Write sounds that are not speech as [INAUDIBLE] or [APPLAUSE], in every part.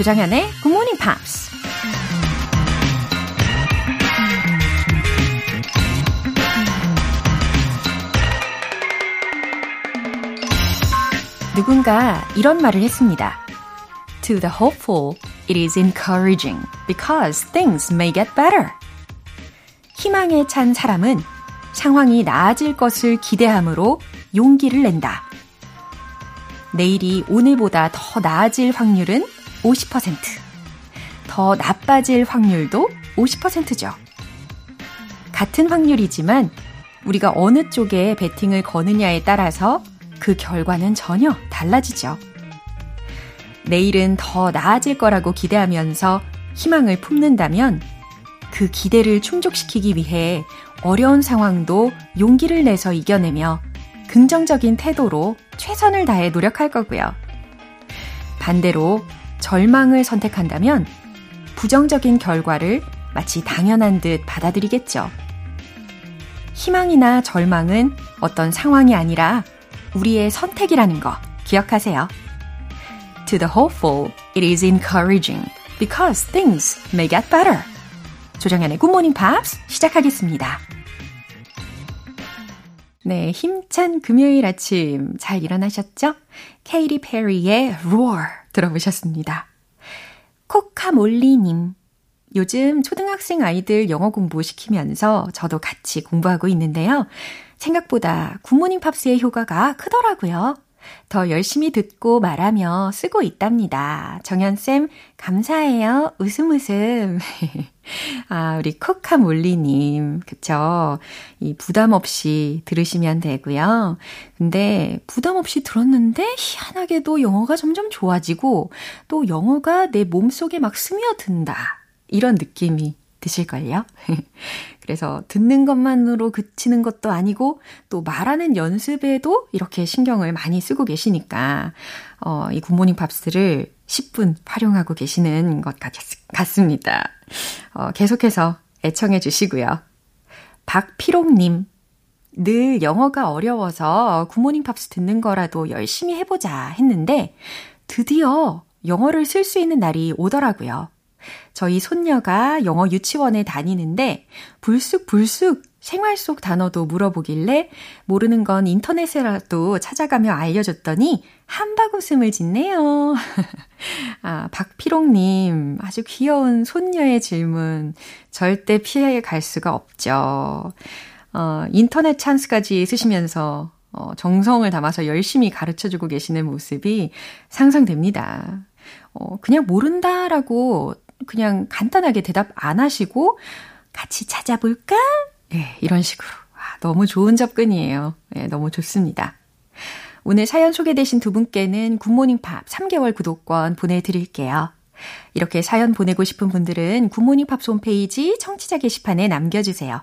조장현의 Good Morning Pops. 누군가 이런 말을 했습니다. To the hopeful, it is encouraging because things may get better. 희망에 찬 사람은 상황이 나아질 것을 기대함으로 용기를 낸다. 내일이 오늘보다 더 나아질 확률은 50%. 더 나빠질 확률도 50%죠. 같은 확률이지만 우리가 어느 쪽에 베팅을 거느냐에 따라서 그 결과는 전혀 달라지죠. 내일은 더 나아질 거라고 기대하면서 희망을 품는다면 그 기대를 충족시키기 위해 어려운 상황도 용기를 내서 이겨내며 긍정적인 태도로 최선을 다해 노력할 거고요. 반대로 절망을 선택한다면 부정적인 결과를 마치 당연한 듯 받아들이겠죠. 희망이나 절망은 어떤 상황이 아니라 우리의 선택이라는 거 기억하세요. To the hopeful, it is encouraging because things may get better. 조정현의 Morning Pops 시작하겠습니다. 네, 힘찬 금요일 아침 잘 일어나셨죠? 케이리 페리의 Roar 들어보셨습니다. 코카몰리님, 요즘 초등학생 아이들 영어 공부 시키면서 저도 같이 공부하고 있는데요. 생각보다 굿모닝 팝스의 효과가 크더라고요. 더 열심히 듣고 말하며 쓰고 있답니다. 정연쌤, 감사해요. 웃음 웃음. [LAUGHS] 아, 우리 코카몰리님. 그쵸. 이 부담 없이 들으시면 되고요. 근데 부담 없이 들었는데 희한하게도 영어가 점점 좋아지고 또 영어가 내 몸속에 막 스며든다. 이런 느낌이 드실걸요? [LAUGHS] 그래서 듣는 것만으로 그치는 것도 아니고 또 말하는 연습에도 이렇게 신경을 많이 쓰고 계시니까 어, 이 굿모닝 팝스를 10분 활용하고 계시는 것 같, 같습니다. 어, 계속해서 애청해 주시고요. 박피롱님, 늘 영어가 어려워서 굿모닝 팝스 듣는 거라도 열심히 해보자 했는데 드디어 영어를 쓸 수 있는 날이 오더라고요. 저희 손녀가 영어 유치원에 다니는데 불쑥불쑥 생활 속 단어도 물어보길래 모르는 건 인터넷에라도 찾아가며 알려줬더니 한박 웃음을 짓네요. [LAUGHS] 아, 박피롱님, 아주 귀여운 손녀의 질문 절대 피해 갈 수가 없죠. 어, 인터넷 찬스까지 쓰시면서 어, 정성을 담아서 열심히 가르쳐주고 계시는 모습이 상상됩니다. 어, 그냥 모른다라고 그냥 간단하게 대답 안 하시고 같이 찾아볼까? 네, 이런 식으로. 아, 너무 좋은 접근이에요. 네, 너무 좋습니다. 오늘 사연 소개되신 두 분께는 굿모닝 팝 3개월 구독권 보내드릴게요. 이렇게 사연 보내고 싶은 분들은 굿모닝 팝 홈페이지 청취자 게시판에 남겨주세요.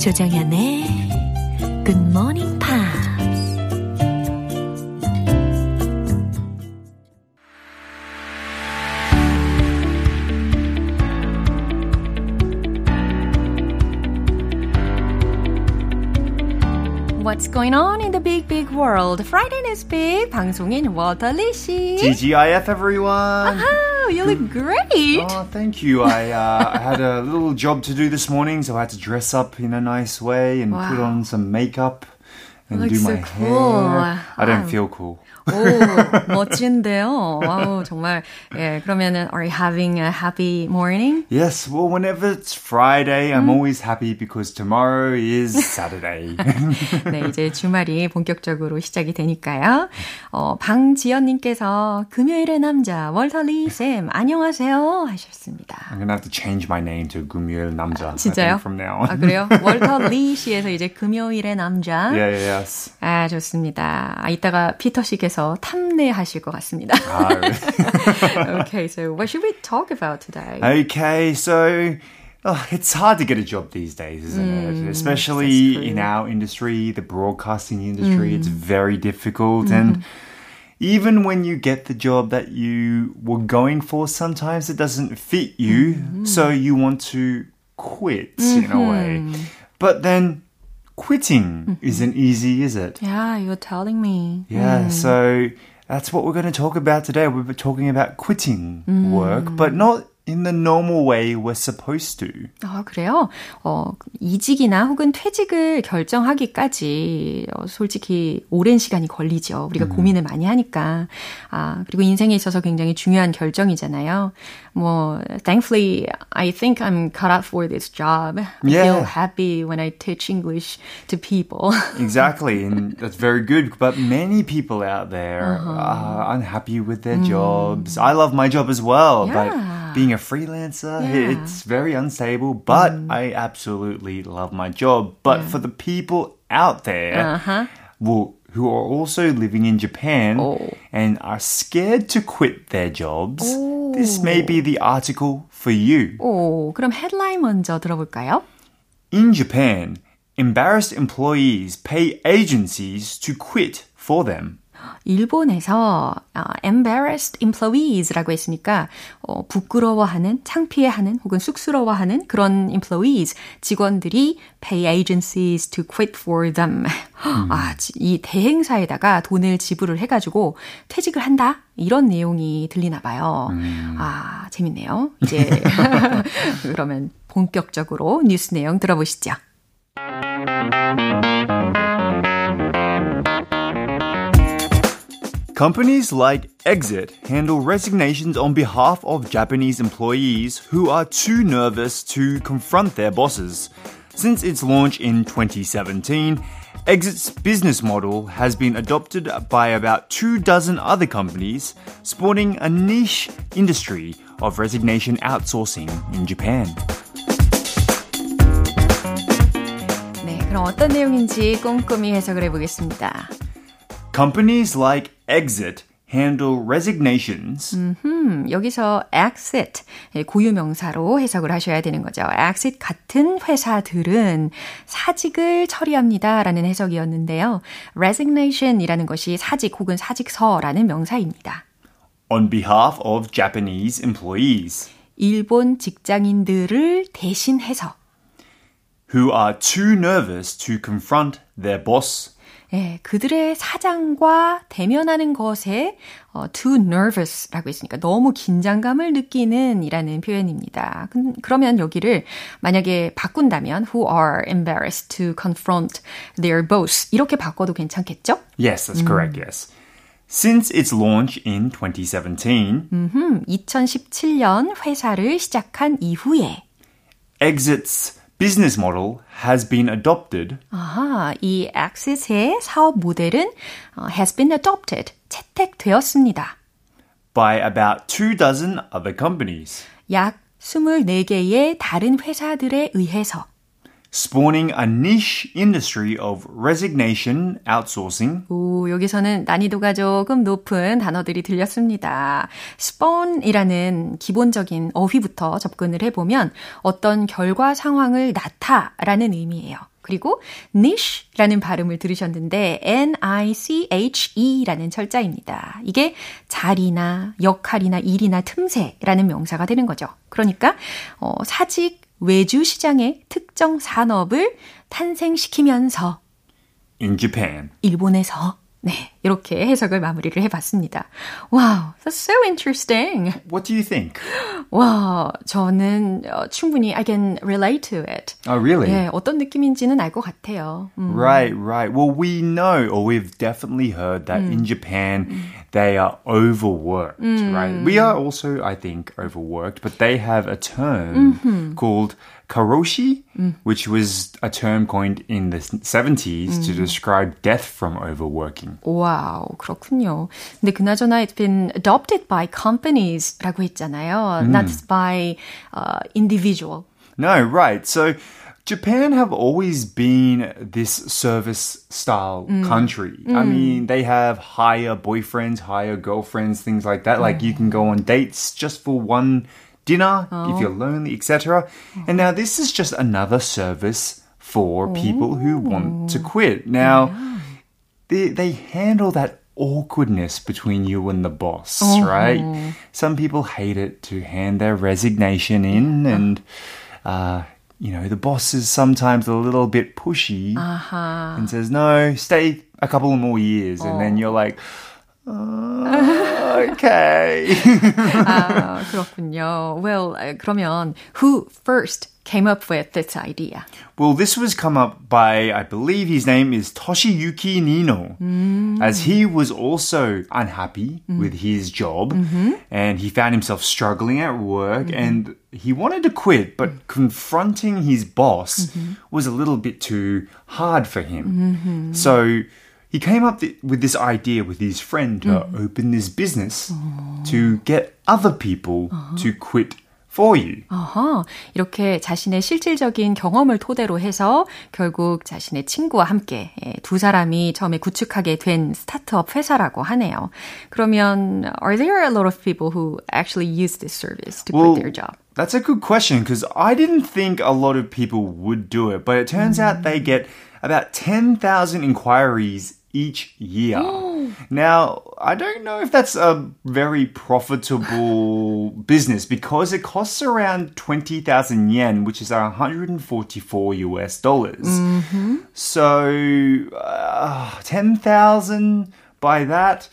조정현의 Good Morning Pops. What's going on in the big, big world? Friday News Big 방송인 워터 리씨. TGIF everyone. Aha. you look great. Oh, thank you. I, uh, I had a little job to do this morning, so I had to dress up in a nice way and wow. put on some makeup. and do my so cool. hair. I don't Ah. feel cool. 오, 멋진데요. 와우, 정말. 예, 그러면은, are you having a happy morning? Yes, well, whenever it's Friday, I'm always happy because tomorrow is Saturday. 네, 이제 주말이 본격적으로 시작이 되니까요. 어, 방지연 님께서 금요일의 남자, 월터리 쌤, 안녕하세요. 하셨습니다. I'm gonna have to change my name to Gumyul Namja. I 진짜요? from now on. 아, 그래요? 월터 리 씨에서 이제 금요일의 남자. yeah, yeah, yes. 아, 좋습니다. 아, 이따가 피터 씨께서 탐내하실 것 같습니다. Uh, [LAUGHS] okay, so what should we talk about today? okay, so oh, it's hard to get a job these days, isn't it? Especially in our industry, the broadcasting industry, it's very difficult. And even when you get the job that you were going for, sometimes it doesn't fit you. So you want to quit in a way. But then quitting mm-hmm. isn't easy, is it? Yeah, you're telling me. Yeah, mm. so that's what we're going to talk about today. We're talking about quitting mm. work, but not in the normal way we're supposed to. 아, 그래요? 어, 이직이나 혹은 퇴직을 결정하기까지 어, 솔직히 오랜 시간이 걸리죠. 우리가 고민을 많이 하니까. 아, 그리고 인생에 있어서 굉장히 중요한 결정이잖아요. 뭐, thankfully, I think I'm cut out for this job. I Yeah. feel happy when I teach English to people. [LAUGHS] Exactly, and that's very good. But many people out there are unhappy with their jobs. I love my job as well, Yeah. but being a freelancer, Yeah. it's very unstable. But I absolutely love my job. But for the people out there, Uh-huh. well, who are also living in Japan Oh. and are scared to quit their jobs, this may be the article for you. 오, 그럼 헤드라인 먼저 들어볼까요? In Japan, embarrassed employees pay agencies to quit for them. 일본에서 어, embarrassed employees라고 했으니까 어, 부끄러워하는, 창피해하는 혹은 쑥스러워하는 그런 employees 직원들이 pay agencies to quit for them. 아, 지- 이 대행사에다가 돈을 지불을 해가지고 퇴직을 한다 이런 내용이 들리나 봐요. 아 재밌네요. 이제 [LAUGHS] 그러면 본격적으로 뉴스 내용 들어보시죠. Companies like Exit handle resignations on behalf of Japanese employees who are too nervous to confront their bosses. Since its launch in 2017, Exit's business model has been adopted by about two dozen other companies, sporting a niche industry of resignation outsourcing in Japan. 네, 그럼 어떤 내용인지 꼼꼼히 해석을 해보겠습니다. Companies like Exit handle resignations 음, 여기서 exit 예, 고유 명사로 해석을 하셔야 되는 거죠. exit 같은 회사들은 사직을 처리합니다라는 해석이었는데요. resignation이라는 것이 사직 혹은 사직서라는 명사입니다. on behalf of Japanese employees. 일본 직장인들을 대신해서 who are too nervous to confront their boss. 예, 그들의 사장과 대면하는 것에 어, too nervous라고 했으니까 너무 긴장감을 느끼는 이라는 표현입니다. 그, 그러면 여기를 만약에 바꾼다면 who are embarrassed to confront their boss 이렇게 바꿔도 괜찮겠죠? Yes, that's correct, yes. Since its launch in 2017, 음, 2017년 회사를 시작한 이후에 Exit's business model has been adopted 아하, 이 Axis의 사업 모델은 어, has been adopted, 채택되었습니다. by about two dozen other companies, 약 24개의 다른 회사들에 의해서 spawning a niche industry of resignation outsourcing 오, 여기서는 난이도가 조금 높은 단어들이 들렸습니다. spawn이라는 기본적인 어휘부터 접근을 해보면 어떤 결과 상황을 낳다라는 의미예요. 그리고 niche라는 발음을 들으셨는데 N-I-C-H-E라는 철자입니다. 이게 자리나 역할이나 일이나 틈새라는 명사가 되는 거죠. 그러니까 어, 사직 외주 시장의 특정 산업을 탄생시키면서 in Japan. 일본에서 네 이렇게 해석을 마무리를 해봤습니다. Wow, that's so interesting. What do you think? 와, 저는 어, 충분히 I can relate to it. Oh, really? 예, 어떤 느낌인지는 알 것 같아요. 음. Right, right. Well, we know, or we've definitely heard that in Japan, they are overworked, right? We are also, I think, overworked, but they have a term called karoshi, which was a term coined in the 70s to describe death from overworking. 와우, 그렇군요. 근데 그나저나 it's been adopted by companies라고 했잖아요. Not by uh, individual. No, right. So Japan have always been this service style country. I mean, they have hire boyfriends, hire girlfriends, things like that. Like you can go on dates just for one dinner if oh. you're lonely, etc. And now this is just another service for oh. people who want to quit. Now, they, they handle that awkwardness between you and the boss, uh-huh. right? Some people hate it to hand their resignation in uh-huh. and uh, you know, the boss is sometimes a little bit pushy uh-huh. and says, no, stay a couple more years. And then oh. you're like, okay. [LAUGHS] 아, 그렇군요. Well, 아, 그러면 who first came up with this idea? well, this was come up by, I believe his name is Toshiyuki Nino, as he was also unhappy with his job and he found himself struggling at work and he wanted to quit, but confronting his boss was a little bit too hard for him. So he came up th- with this idea with his friend to open this business to get other people to quit for you. 어허, 이렇게 자신의 실질적인 경험을 토대로 해서 결국 자신의 친구와 함께 예, 두 사람이 처음에 구축하게 된 스타트업 회사라고 하네요. 그러면 are there a lot of people who actually use this service to Well, quit their job? That's a good question because I didn't think a lot of people would do it, but it turns out they get about 10,000 inquiries each year. [GASPS] now, I don't know if that's a very profitable [LAUGHS] business because it costs around 20,000 yen, which is 144 US dollars. So, uh, 10,000 by that.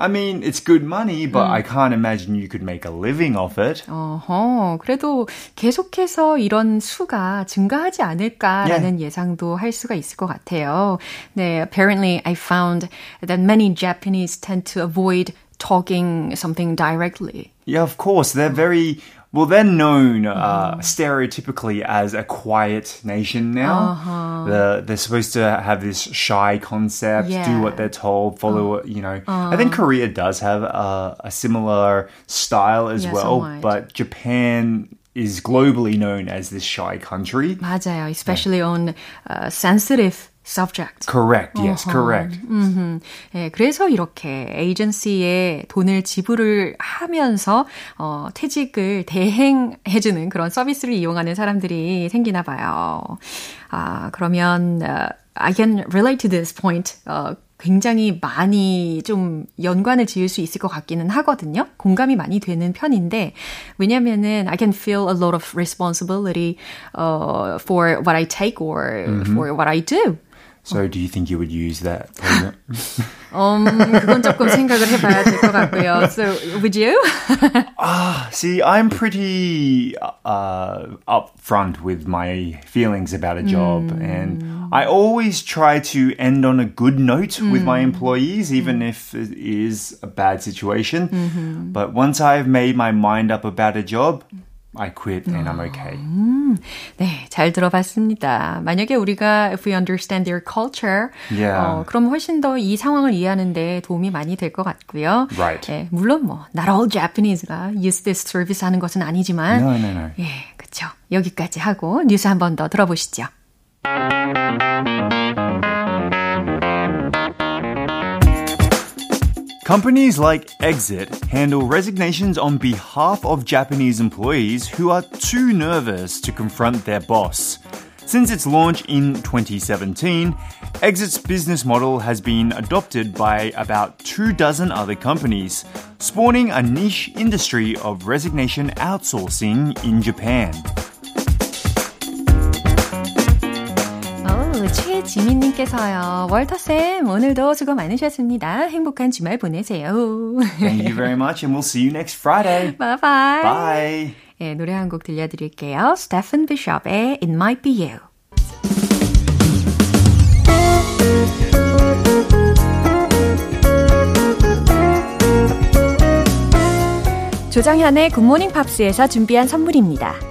I mean, it's good money, but I can't imagine you could make a living off it. 어허, 그래도 계속해서 이런 수가 증가하지 않을까라는 예상도 할 수가 있을 것 같아요. 네, apparently I found that many Japanese tend to avoid talking something directly. Yeah, of course. They're very well. They're known uh, mm. stereotypically as a quiet nation now. Uh-huh. The, they're supposed to have this shy concept, Yeah. do what they're told, follow. Uh-huh. what You know, I think uh-huh. Korea does have a, a similar style as Yeah, well, somewhat. but Japan is globally known as this shy country. 맞아요, especially on uh, sensitive subjects. Correct. Yes, correct. 예, 그래서 이렇게 에이전시에 돈을 지불을 하면서 어, 퇴직을 대행해주는 그런 서비스를 이용하는 사람들이 생기나 봐요. 아, 그러면 어, I can relate to this point. 어, 굉장히 많이 좀 연관을 지을 수 있을 것 같기는 하거든요. 공감이 많이 되는 편인데 왜냐면은 I can feel a lot of responsibility uh, for what I take or for what I do. So, do you think you would use that? program? [LAUGHS] 음, 그건 조금 생각을 해봐야 될 것 같고요. So, would you? [LAUGHS] See, I'm pretty uh, upfront with my feelings about a job, and I always try to end on a good note with my employees, even if it is a bad situation. But once I've made my mind up about a job, I quit and I'm okay. 네, 잘 들어봤습니다. 만약에 우리가 if we understand their culture, Yeah. 어, 그럼 훨씬 더 이 상황을 이해하는데 도움이 많이 될 것 같고요. Right. 네, 물론 뭐 not all Japanese가 use this service 하는 것은 아니지만, No, no, no. 예, 그렇죠. 여기까지 하고 뉴스 한 번 더 들어보시죠. Companies like Exit handle resignations on behalf of Japanese employees who are too nervous to confront their boss. Since its launch in 2017, Exit's business model has been adopted by about two dozen other companies, spawning a niche industry of resignation outsourcing in Japan. 지민님께서요. 월터쌤, 오늘도 수고 많으셨습니다. 행복한 주말 보내세요. Thank you very much and we'll see you next Friday. Bye bye. Bye. 예, 노래 한 곡 들려드릴게요. Stephen Bishop의 It Might Be You. 조정현의 굿모닝 팝스에서 준비한 선물입니다.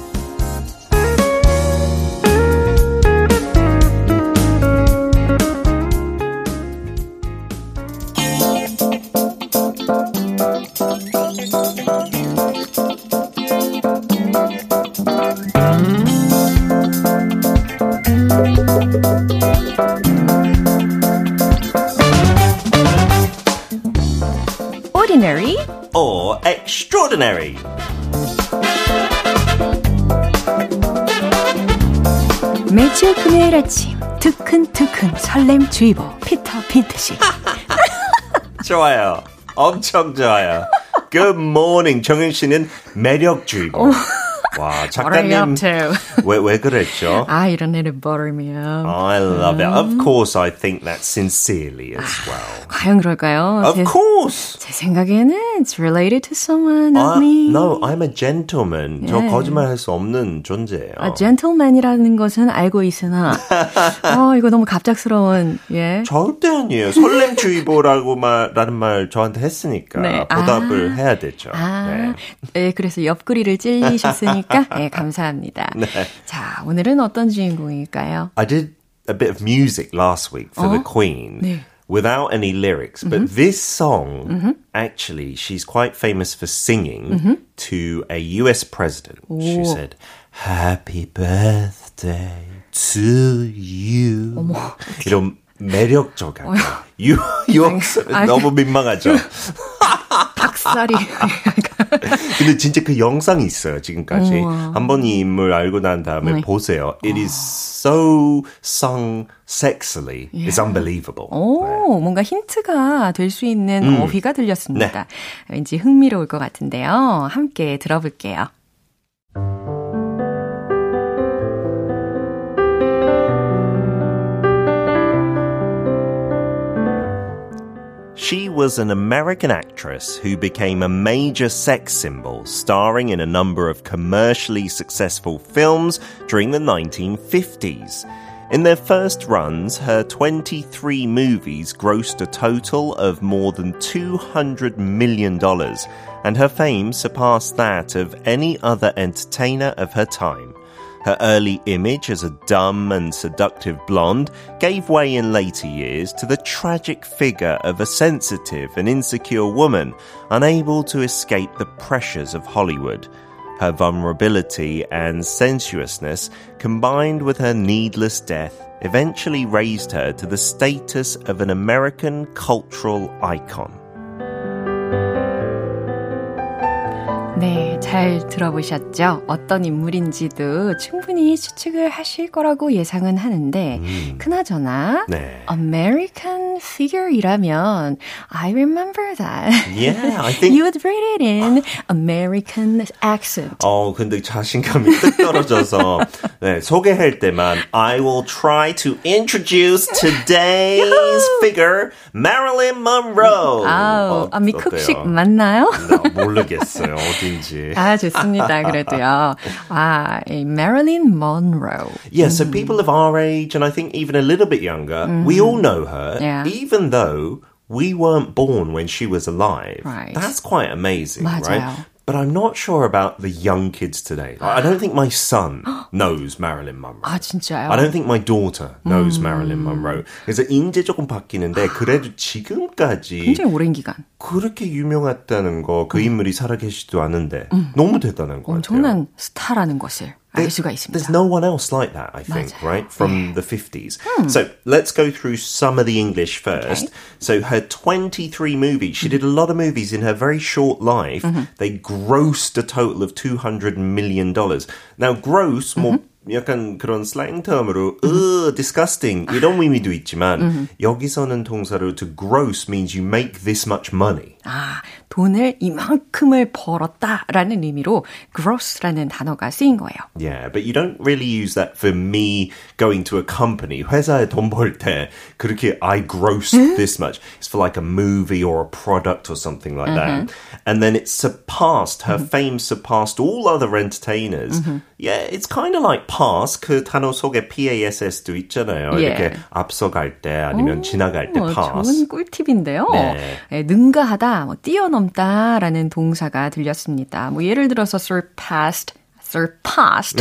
Extraordinary. 매주 금요일 아침 두근두근 설렘 주의보 피터 핀트 씨. 좋아요. 엄청 좋아요. Good morning. 정윤 씨는 매력주의보. 와, 작가님 왜, 왜 그랬죠? 아, 이런 애를 버리면. I love it. Of course, I think that sincerely as well. 과연 그럴까요? Of 제, course. 제 생각에는 it's related to someone, not I, me. no, I'm a gentleman. 저 예. 거짓말 할 수 없는 존재예요. 아, gentleman이라는 것은 알고 있으나, [LAUGHS] 어, 이거 너무 갑작스러운, 예. 절대 아니에요. 설렘주의보라고 말라는 말 저한테 했으니까 네. 보답을 아. 해야 되죠. 아, 네. 예, 그래서 옆구리를 찔리셨으니까, [LAUGHS] 예, 감사합니다. 네. 자, 오늘은 어떤 주인공일까요? I did a bit of music last week for the Queen 네. without any lyrics, but this song actually she's quite famous for singing to a US president. She said, "Happy birthday to you." 이런 매력적인 유 [LAUGHS] 유학생 아니, 너무 민망하죠. [LAUGHS] [LAUGHS] 닭살이. [LAUGHS] 근데 진짜 그 영상이 있어요, 지금까지. 한 번 이 인물 알고 난 다음에 네. 보세요. It is so sung sexily. It's unbelievable. 오, 뭔가 힌트가 될 수 있는 어휘가 들렸습니다. 왠지 흥미로울 것 같은데요. 함께 들어볼게요. Was an American actress who became a major sex symbol, starring in a number of commercially successful films during the 1950s. In their first runs, her 23 movies grossed a total of more than $200 million, and her fame surpassed that of any other entertainer of her time. Her early image as a dumb and seductive blonde gave way in later years to the tragic figure of a sensitive and insecure woman unable to escape the pressures of Hollywood. Her vulnerability and sensuousness, combined with her needless death, eventually raised her to the status of an American cultural icon. 네, 잘 들어보셨죠? 어떤 인물인지도 충분히 추측을 하실 거라고 예상은 하는데, 그나저나, 네. American figure이라면, I remember that. Yeah, I think you would read it in American accent. 어, 근데 자신감이 뚝 떨어져서 네, 소개할 때만 I will try to introduce today's figure, Marilyn Monroe. 아우, 어, 아, 미국식? 맞나요? 나 모르겠어요, 어 딘지. [LAUGHS] 아, 좋습니다. 그래도요. 아, 이 Marilyn Monroe. Yeah, so people of our age, and I think even a little bit younger, we all know her, Yeah. even though we weren't born when she was alive. Right. That's quite amazing, 맞아요. right? But I'm not sure about the young kids today. I don't think my son knows Marilyn Monroe. 아, 진짜요? I don't think my daughter knows Marilyn Monroe. 그래서 이제 조금 바뀌는데 그래도 지금까지 굉장히 오랜 기간. 그렇게 유명했다는 거 그 인물이 살아계시지도 않은데 너무 대단한 것 같아요. 엄청난 스타라는 것을 알 수가 있습니다. There's no one else like that, I think, 맞아요. right? From the 50s. So let's go through some of the English first. So her 23 movies, she did a lot of movies in her very short life. They grossed a total of $200 million. Now, gross, 뭐, 약간 그런 슬랭 term으로 ugh, disgusting 이런 의미도 있지만 여기서는 동사로 to gross means you make this much money. 아, 돈을 이만큼을 벌었다라는 의미로 gross라는 단어가 쓰인 거예요. Yeah, but you don't really use that for me going to a company. 회사에 돈 벌 때 그렇게 I grossed this much. It's for like a movie or a product or something like that. And then it surpassed, her fame surpassed all other entertainers. Yeah, it's kind of like pass. 그 단어 속에 PASS도 있잖아요. 예. 이렇게 앞서갈 때 아니면 지나갈 때 어, pass. 좋은 꿀팁인데요. 네. 예, 능가하다, 뭐 뛰어넘다라는 동사가 들렸습니다. 뭐 예를 들어서 surpassed, surpassed,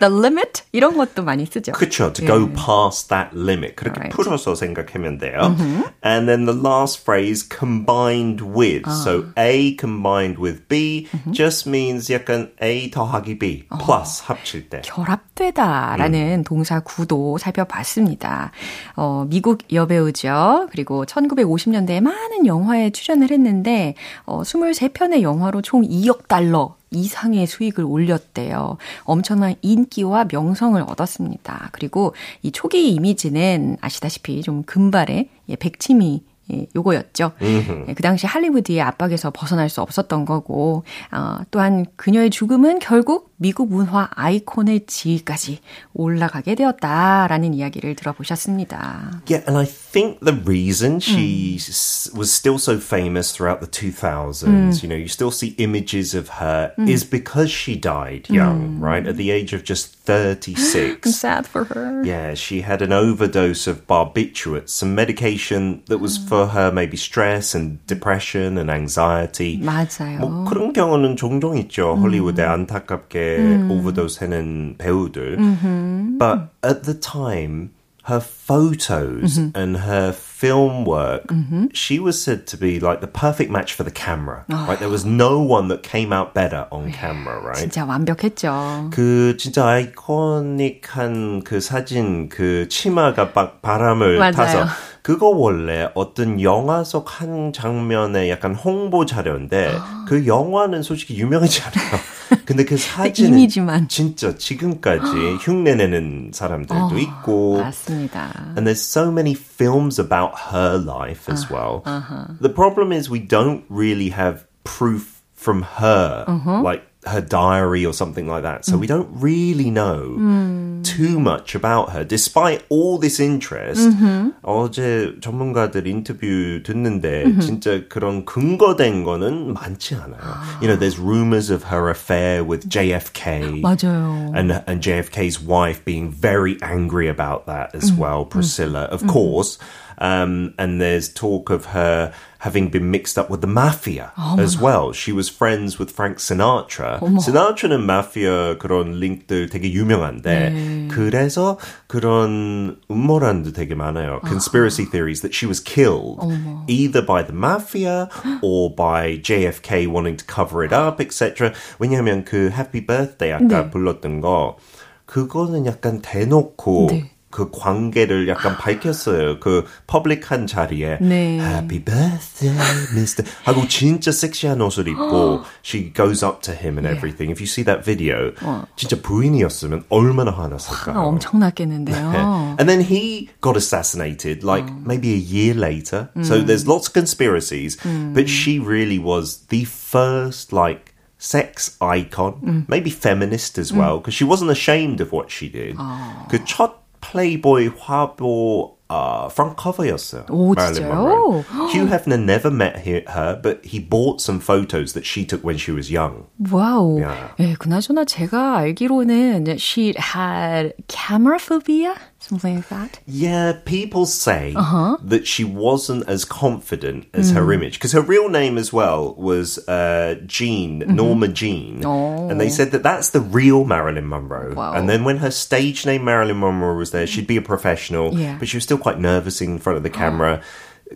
the limit 이런 것도 많이 쓰죠. 그쵸, to go past that limit. 그렇게 Right. 풀어서 생각하면 돼요. And then the last phrase, combined with. So A combined with B just means 약간 A 더하기 B plus 합칠 때. 결합되다라는 동사 구도 살펴봤습니다. 어, 미국 여배우죠. 그리고 1950년대에 많은 영화에 출연을 했는데 어, 23편의 영화로 총 2억 달러 이상의 수익을 올렸대요. 엄청난 인기와 명성을 얻었습니다. 그리고 이 초기 이미지는 아시다시피 좀 금발의 예, 백치미 예, 요거였죠. 예, 그 당시 할리우드의 압박에서 벗어날 수 없었던 거고, 어, 또한 그녀의 죽음은 결국 미국 문화 아이콘의 지위까지 올라가게 되었다라는 이야기를 들어보셨습니다. Yeah, and I think the reason she s- was still so famous throughout the 2000s, you know, you still see images of her, is because she died young, right? At the age of just 36. Sad for her. Yeah, she had an overdose of barbiturates, some medication that was for her maybe stress and depression and anxiety. 맞아요. 뭐 그런 경우는 종종 있죠. 헐리우드에 안타깝게 오버도스하는 배우들. But at the time, her photos and her film work, she was said to be like the perfect match for the camera. Right? There was no one that came out better on camera, right? 진짜 완벽했죠. 그 진짜 아이코닉한 그 사진 그 치마가 막 바람을 맞아요. 타서 그거 원래 어떤 영화 속 한 장면의 약간 홍보 자료인데 그 영화는 솔직히 유명하지 않아요. 근데 그 사진은 이미지만. 진짜 지금까지 흉내내는 사람들도 있고 맞습니다. And there's so many films about her life as well. The problem is we don't really have proof from her, like her diary or something like that. So we don't really know too much about her, despite all this interest. 어제 전문가들 인터뷰 듣는데 진짜 그런 근거된 거는 많지 않아요. You know, there's rumors of her affair with JFK. 맞아요. and and JFK's wife being very angry about that as well, Priscilla, of course. Um, and there's talk of her having been mixed up with the mafia as well. She was friends with Frank Sinatra. Sinatra는 마피아 그런 링크들 되게 유명한데 그래서 그런 음모란도 되게 많아요. Conspiracy theories that she was killed either by the mafia [GASPS] or by JFK wanting to cover it up, etc. 왜냐하면 그 Happy Birthday 아까 불렀던 거 그거는 약간 대놓고 네. 그 관계를 약간 밝혔어요. 그 퍼블릭한 자리에 네. Happy Birthday, Mr. 하고 진짜 섹시한 옷을 입고 [GASPS] she goes up to him and everything. If you see that video, 진짜 부인이었으면 얼마나 화났을까요? 아, 엄청났겠는데요. And then he got assassinated like maybe a year later. So there's lots of conspiracies, but she really was the first like sex icon, maybe feminist as well, because she wasn't ashamed of what she did. 그 첫 플레이보이 화보 uh, front cover였어요. 오, Marilyn 진짜요? Monroe. [GASPS] Hugh Hefner never met he- her, but he bought some photos that she took when she was young. 와우. 야. 예, 그나저나 제가 알기로는 she had camera phobia, something like that. Yeah, people say that she wasn't as confident as her image because her real name as well was uh, Jean Norma Jean, and they said that that's the real Marilyn Monroe. Wow. And then when her stage name Marilyn Monroe was there, she'd be a professional, Yeah. but she was still quite nervous in front of the camera.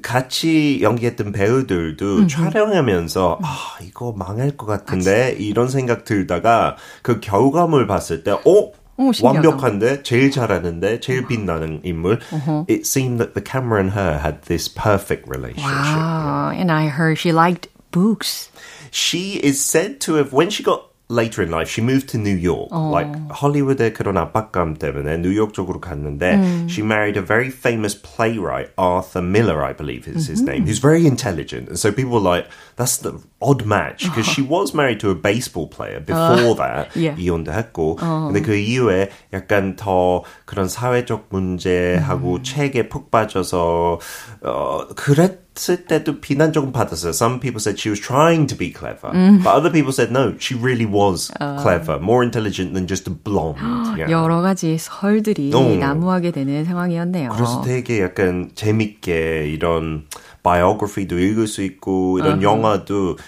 같이 연기했던 배우들도 촬영하면서 아 이거 망할 것 같은데 이런 생각 들다가 그 결과물 봤을 때 어? 오, 신기하다. 완벽한데 제일 잘하는데 제일 빛나는 인물. It seemed that the camera and her had this perfect relationship. Wow. And I heard she liked books. She is said to have when she got later in life, she moved to New York. Like Hollywood의 그런 압박감 때문에 뉴욕 쪽으로 갔는데 she married a very famous playwright, Arthur Miller, I believe is his name, who's very intelligent. And so people were like, that's the odd match because she was married to a baseball player before that. yeah. [LAUGHS] 이혼도 했고. 근데 그 이후에 약간 더 그런 사회적 문제하고 책에 푹 빠져서 어 그랬 을 때도 비난 조금 받았어요. Some people said she was trying to be clever, but other people said no, she really was clever, more intelligent than just a blonde. Yeah. 여러 가지 설들이 어. 난무하게 되는 상황이었네요. 그래서 되게 약간 재밌게 이런 바이오그래피도 읽을 수 있고 이런 영화도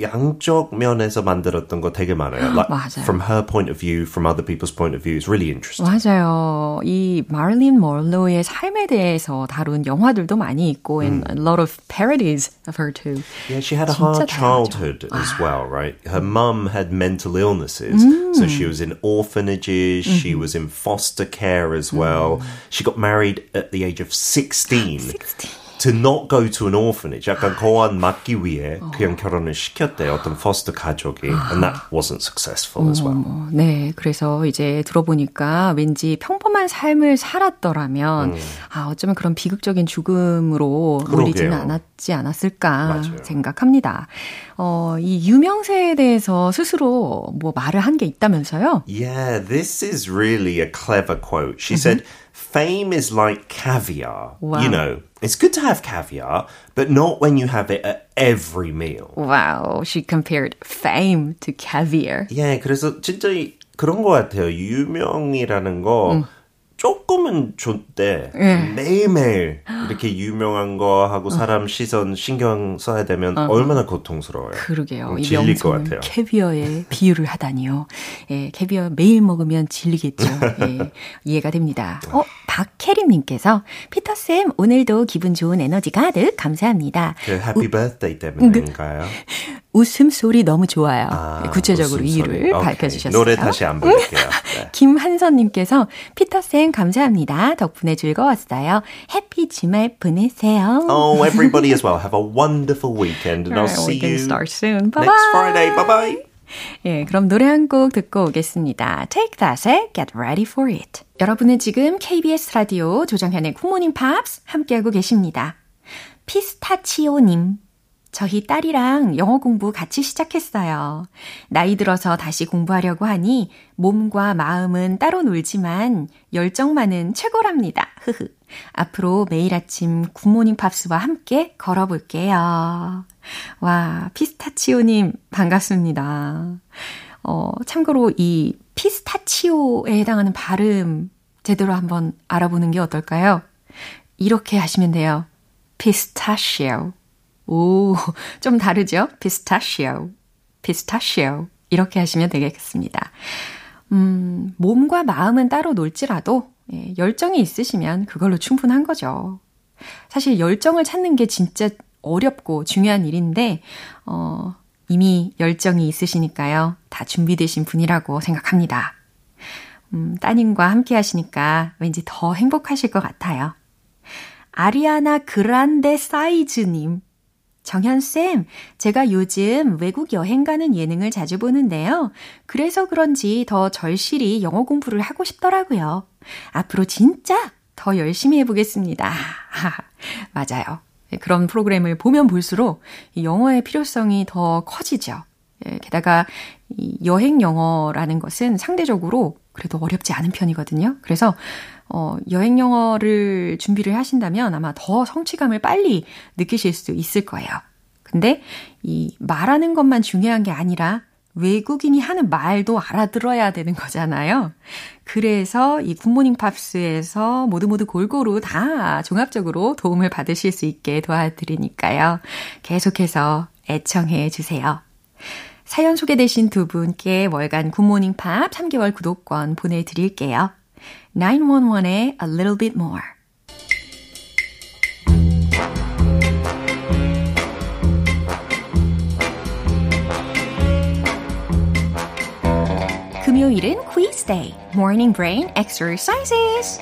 양쪽 면에서 만들었던 거 되게 많아요. [GASPS] Like, 맞아요. From her point of view, from other people's point of view, it's really interesting. 맞아요. 이 마릴린 멀로의 삶에 대해서 다룬 영화들도 많이 있고 and a lot of parodies of her too. Yeah, she had a 진짜 hard 다양하죠. childhood as well, right? Her mum had mental illnesses, so she was in orphanages, she was in foster care as well. She got married at the age of 16. 16. To not go to an orphanage, 약간 거한 맞기 위해 그냥 결혼을 시켰대요, 어떤 foster 가족이. And that wasn't successful as well. 어, 네, 그래서 이제 들어보니까 왠지 평범한 삶을 살았더라면 아 어쩌면 그런 비극적인 죽음으로 몰리지는. 않았지 않았을까 맞아요. 생각합니다. 어, 이 유명세에 대해서 스스로 뭐 말을 한 게 있다면서요? Yeah, this is really a clever quote. She said, Fame is like caviar. Wow. You know, it's good to have caviar, but not when you have it at every meal. Wow, she compared fame to caviar. 예, 그래서 진짜 이- 그런 것 같아요. 유명이라는 거 조금은 좋대. 매일매일 이렇게 [GASPS] 유명한 거 하고 사람 시선 신경 써야 되면 얼마나 고통스러워요. 그러게요. 음, 이 질릴 것 같아요. 캐비어에 비유를 하다니요. 예, 캐비어 매일 먹으면 질리겠죠. [LAUGHS] 예, 이해가 됩니다. 어, 박혜림님께서 피터쌤 오늘도 기분 좋은 에너지 가득 감사합니다. 그 happy birthday 때문인가요? [LAUGHS] 웃음 소리 너무 좋아요. 아, 네, 구체적으로. 이유를. 밝혀주셨어요. 노래 다시 안 부를게요. [LAUGHS] 네. 김한선님께서 피터쌤 감사합니다. 덕분에 즐거웠어요. happy 주말 보내세요. Oh, everybody as [LAUGHS] well. Have a wonderful weekend, and I'll Alright, see you start soon. Bye next Friday. Bye bye. 예, 그럼 노래 한 곡 듣고 오겠습니다. Take That의 Get Ready for It. 여러분은 지금 KBS 라디오 조정현의 굿모닝 팝스 함께하고 계십니다. 피스타치오님. 저희 딸이랑 영어 공부 같이 시작했어요. 나이 들어서 다시 공부하려고 하니 몸과 마음은 따로 놀지만 열정만은 최고랍니다. 흐흐. 앞으로 매일 아침 굿모닝 팝스와 함께 걸어볼게요. 와, 피스타치오님 반갑습니다. 어, 참고로 이 피스타치오에 해당하는 발음 제대로 한번 알아보는 게 어떨까요? 이렇게 하시면 돼요. pistachio. 오, 좀 다르죠? pistachio. pistachio. 이렇게 하시면 되겠습니다. 음, 몸과 마음은 따로 놀지라도 예, 열정이 있으시면 그걸로 충분한 거죠. 사실 열정을 찾는 게 진짜 어렵고 중요한 일인데, 어, 이미 열정이 있으시니까요. 다 준비되신 분이라고 생각합니다. 음, 따님과 함께 하시니까 왠지 더 행복하실 것 같아요. 아리아나 그란데 사이즈님. 정현쌤, 제가 요즘 외국 여행 가는 예능을 자주 보는데요. 그래서 그런지 더 절실히 영어 공부를 하고 싶더라고요. 앞으로 진짜 더 열심히 해보겠습니다. [LAUGHS] 맞아요. 그런 프로그램을 보면 볼수록 이 영어의 필요성이 더 커지죠. 예, 게다가 이 여행 영어라는 것은 상대적으로 그래도 어렵지 않은 편이거든요. 그래서 어, 여행 영어를 준비를 하신다면 아마 더 성취감을 빨리 느끼실 수 있을 거예요. 근데 이 말하는 것만 중요한 게 아니라 외국인이 하는 말도 알아들어야 되는 거잖아요. 그래서 이 굿모닝 팝스에서 모두 모두 골고루 다 종합적으로 도움을 받으실 수 있게 도와드리니까요. 계속해서 애청해 주세요. 사연 소개되신 두 분께 월간 굿모닝 팝 3개월 구독권 보내드릴게요. 911의 A Little Bit More. 금요일은 quiz day, morning brain exercises.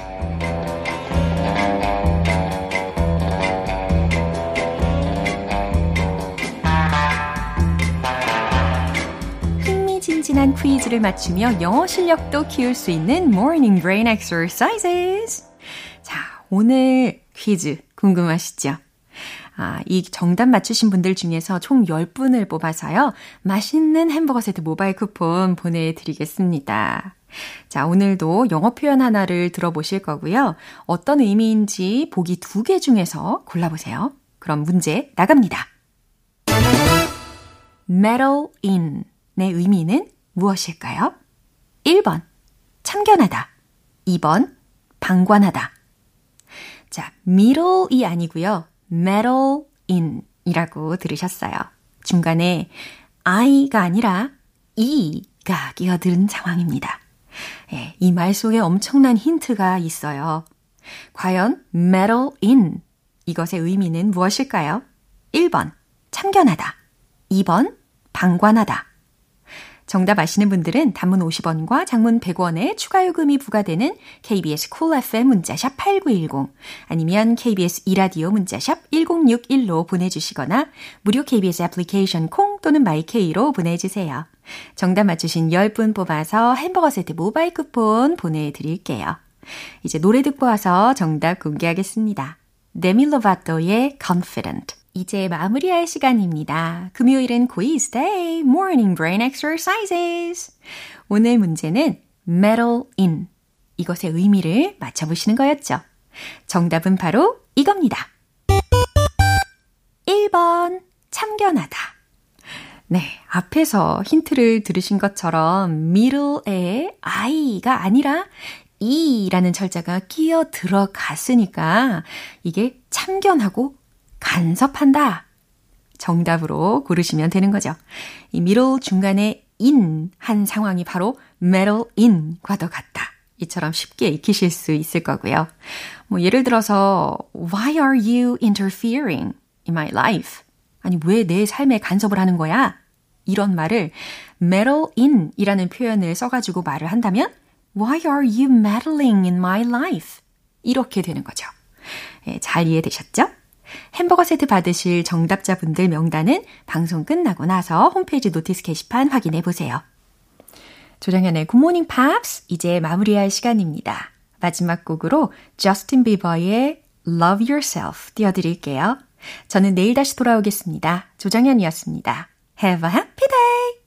간지난 퀴즈를 맞추며 영어 실력도 키울 수 있는 Morning Brain Exercises. 자, 오늘 퀴즈 궁금하시죠? 아, 이 정답 맞추신 분들 중에서 총 10분을 뽑아서요. 맛있는 햄버거 세트 모바일 쿠폰 보내드리겠습니다. 자, 오늘도 영어 표현 하나를 들어보실 거고요. 어떤 의미인지 보기 두 개 중에서 골라보세요. 그럼 문제 나갑니다. meddle in 의 의미는 무엇일까요? 1번, 참견하다. 2번, 방관하다. 자, middle이 아니고요. meddle in 이라고 들으셨어요. 중간에 I가 아니라 E가 끼어든 상황입니다. 예, 이 말 속에 엄청난 힌트가 있어요. 과연 meddle in 이것의 의미는 무엇일까요? 1번, 참견하다. 2번, 방관하다. 정답 아시는 분들은 단문 50원과 장문 100원의 추가 요금이 부과되는 KBS Cool FM 문자샵 8910 아니면 KBS 이라디오 문자샵 1061로 보내주시거나 무료 KBS 애플리케이션 콩 또는 마이케이로 보내주세요. 정답 맞추신 10분 뽑아서 햄버거 세트 모바일 쿠폰 보내드릴게요. 이제 노래 듣고 와서 정답 공개하겠습니다. 데미 로바토의 Confident 이제 마무리할 시간입니다. 금요일은 quiz day, morning brain exercises. 오늘 문제는 meddle in. 이것의 의미를 맞춰보시는 거였죠. 정답은 바로 이겁니다. 1번, 참견하다. 네, 앞에서 힌트를 들으신 것처럼 middle에 I가 아니라 E라는 철자가 끼어 들어갔으니까 이게 참견하고 간섭한다. 정답으로 고르시면 되는 거죠. 이 middle 중간에 in 한 상황이 바로 meddle in과도 같다. 이처럼 쉽게 익히실 수 있을 거고요. 뭐 예를 들어서 Why are you interfering in my life? 아니 왜 내 삶에 간섭을 하는 거야? 이런 말을 meddle in 이라는 표현을 써가지고 말을 한다면 Why are you meddling in my life? 이렇게 되는 거죠. 예, 잘 이해되셨죠? 햄버거 세트 받으실 정답자분들 명단은 방송 끝나고 나서 홈페이지 notice 게시판 확인해 보세요. 조정현의 굿모닝 팝스 이제 마무리할 시간입니다. 마지막 곡으로 저스틴 비버의 Love Yourself 띄워드릴게요. 저는 내일 다시 돌아오겠습니다. 조정현이었습니다. Have a happy day!